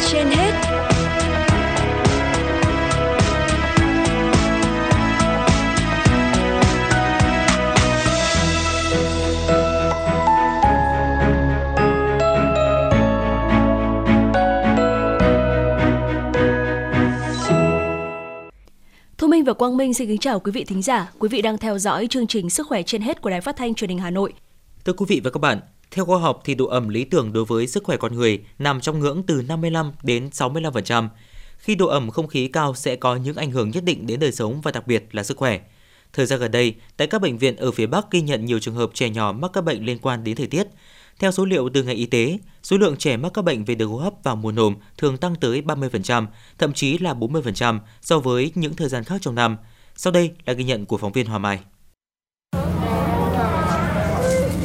trên hết Thu Minh và Quang Minh xin kính chào quý vị thính giả. Quý vị đang theo dõi chương trình Sức khỏe trên hết của Đài Phát thanh Truyền hình Hà Nội. Thưa quý vị và các bạn, theo khoa học thì độ ẩm lý tưởng đối với sức khỏe con người nằm trong ngưỡng từ 55 đến 65%. Khi độ ẩm không khí cao sẽ có những ảnh hưởng nhất định đến đời sống và đặc biệt là sức khỏe. Thời gian gần đây, tại các bệnh viện ở phía Bắc ghi nhận nhiều trường hợp trẻ nhỏ mắc các bệnh liên quan đến thời tiết. Theo số liệu từ ngành y tế, số lượng trẻ mắc các bệnh về đường hô hấp vào mùa nồm thường tăng tới 30%, thậm chí là 40% so với những thời gian khác trong năm. Sau đây là ghi nhận của phóng viên Hoa Mai.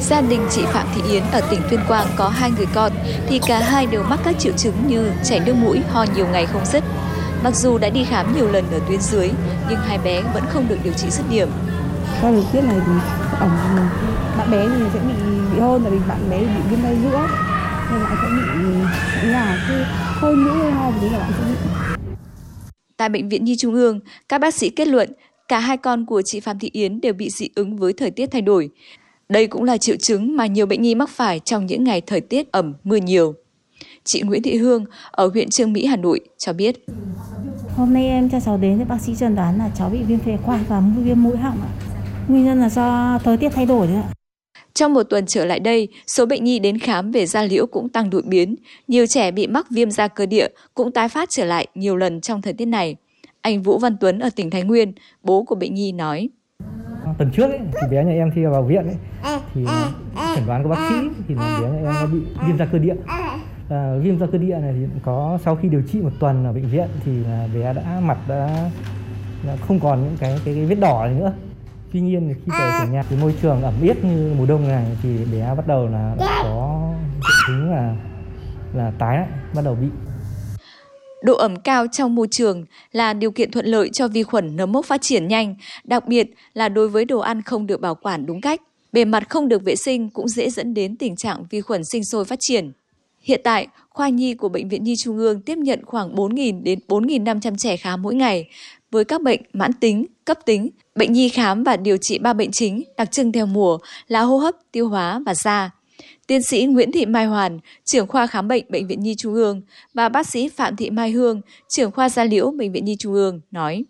Gia đình chị Phạm Thị Yến ở tỉnh Tuyên Quang có hai người con thì cả hai đều mắc các triệu chứng như chảy nước mũi, ho nhiều ngày không dứt. Mặc dù đã đi khám nhiều lần ở tuyến dưới nhưng hai bé vẫn không được điều trị dứt điểm. Được biết này thì ẩm bạn bé thì sẽ bị bị hơn tại vì bạn bé bị viêm tay giữa nên bạn sẽ bị là cứ hơi mũi hơi ho thì là bạn sẽ bị Tại bệnh viện Nhi Trung ương, các bác sĩ kết luận cả hai con của chị Phạm Thị Yến đều bị dị ứng với thời tiết thay đổi. Đây cũng là triệu chứng mà nhiều bệnh nhi mắc phải trong những ngày thời tiết ẩm, mưa nhiều. Chị Nguyễn Thị Hương ở huyện Trương Mỹ, Hà Nội cho biết. Hôm nay em cho cháu đến thì bác sĩ chẩn đoán là cháu bị viêm phế quản và viêm mũi họng ạ. Nguyên nhân là do thời tiết thay đổi đấy ạ. Trong một tuần trở lại đây, số bệnh nhi đến khám về da liễu cũng tăng đột biến. Nhiều trẻ bị mắc viêm da cơ địa cũng tái phát trở lại nhiều lần trong thời tiết này. Anh Vũ Văn Tuấn ở tỉnh Thái Nguyên, bố của bệnh nhi nói. Tuần trước ấy, thì bé nhà em khi vào viện ấy, thì chẩn đoán của bác sĩ thì là bé nhà em nó bị viêm da cơ địa. À, viêm da cơ địa này thì có sau khi điều trị một tuần ở bệnh viện thì là bé đã mặt đã, đã không còn những cái cái, cái vết đỏ này nữa. Tuy nhiên thì khi về ở nhà cái môi trường ẩm ướt như mùa đông này thì bé bắt đầu là đã có triệu chứng là là tái lại bắt đầu bị Độ ẩm cao trong môi trường là điều kiện thuận lợi cho vi khuẩn nấm mốc phát triển nhanh, đặc biệt là đối với đồ ăn không được bảo quản đúng cách. Bề mặt không được vệ sinh cũng dễ dẫn đến tình trạng vi khuẩn sinh sôi phát triển. Hiện tại, khoa nhi của Bệnh viện Nhi Trung ương tiếp nhận khoảng 4.000 đến 4.500 trẻ khám mỗi ngày với các bệnh mãn tính, cấp tính. Bệnh nhi khám và điều trị ba bệnh chính đặc trưng theo mùa là hô hấp, tiêu hóa và da. Tiến sĩ Nguyễn Thị Mai Hoàn, trưởng khoa khám bệnh Bệnh viện Nhi Trung ương và bác sĩ Phạm Thị Mai Hương, trưởng khoa da liễu Bệnh viện Nhi Trung ương nói.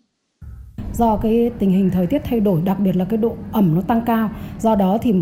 Do cái tình hình thời tiết thay đổi, đặc biệt là cái độ ẩm nó tăng cao. Do đó thì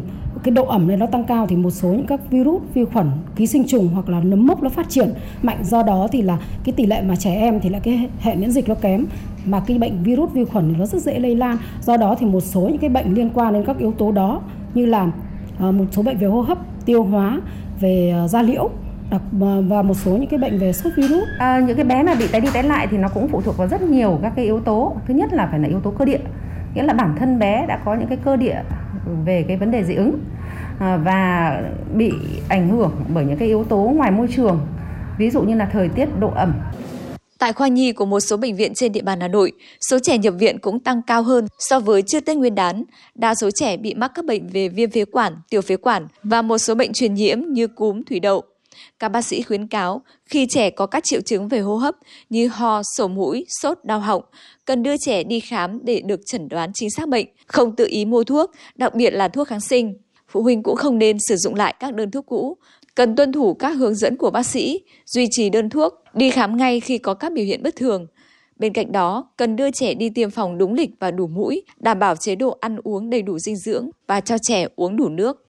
cái độ ẩm này nó tăng cao thì một số những các virus, vi khuẩn, ký sinh trùng hoặc là nấm mốc nó phát triển mạnh. Do đó thì là cái tỷ lệ mà trẻ em thì là cái hệ miễn dịch nó kém mà cái bệnh virus vi khuẩn thì nó rất dễ lây lan. Do đó thì một số những cái bệnh liên quan đến các yếu tố đó như là ờ, một số bệnh về hô hấp, tiêu hóa, về ờ, da liễu đặc ờ, và một số những cái bệnh về sốt virus À, những cái bé mà bị tái đi tái lại thì nó cũng phụ thuộc vào rất nhiều các cái yếu tố. Thứ nhất là phải là yếu tố cơ địa, nghĩa là bản thân bé đã có những cái cơ địa về cái vấn đề dị ứng à, và bị ảnh hưởng bởi những cái yếu tố ngoài môi trường, ví dụ như là thời tiết, độ ẩm. Tại khoa nhi của một số bệnh viện trên địa bàn Hà Nội, số trẻ nhập viện cũng tăng cao hơn so với trước Tết Nguyên đán. Đa số trẻ bị mắc các bệnh về viêm phế quản, tiểu phế quản và một số bệnh truyền nhiễm như cúm, thủy đậu. Các bác sĩ khuyến cáo khi trẻ có các triệu chứng về hô hấp như ho, sổ mũi, sốt, đau họng, cần đưa trẻ đi khám để được chẩn đoán chính xác bệnh, không tự ý mua thuốc, đặc biệt là thuốc kháng sinh. Phụ huynh cũng không nên sử dụng lại các đơn thuốc cũ, cần tuân thủ các hướng dẫn của bác sĩ, duy trì đơn thuốc, đi khám ngay khi có các biểu hiện bất thường. Bên cạnh đó, cần đưa trẻ đi tiêm phòng đúng lịch và đủ mũi, đảm bảo chế độ ăn uống đầy đủ dinh dưỡng và cho trẻ uống đủ nước.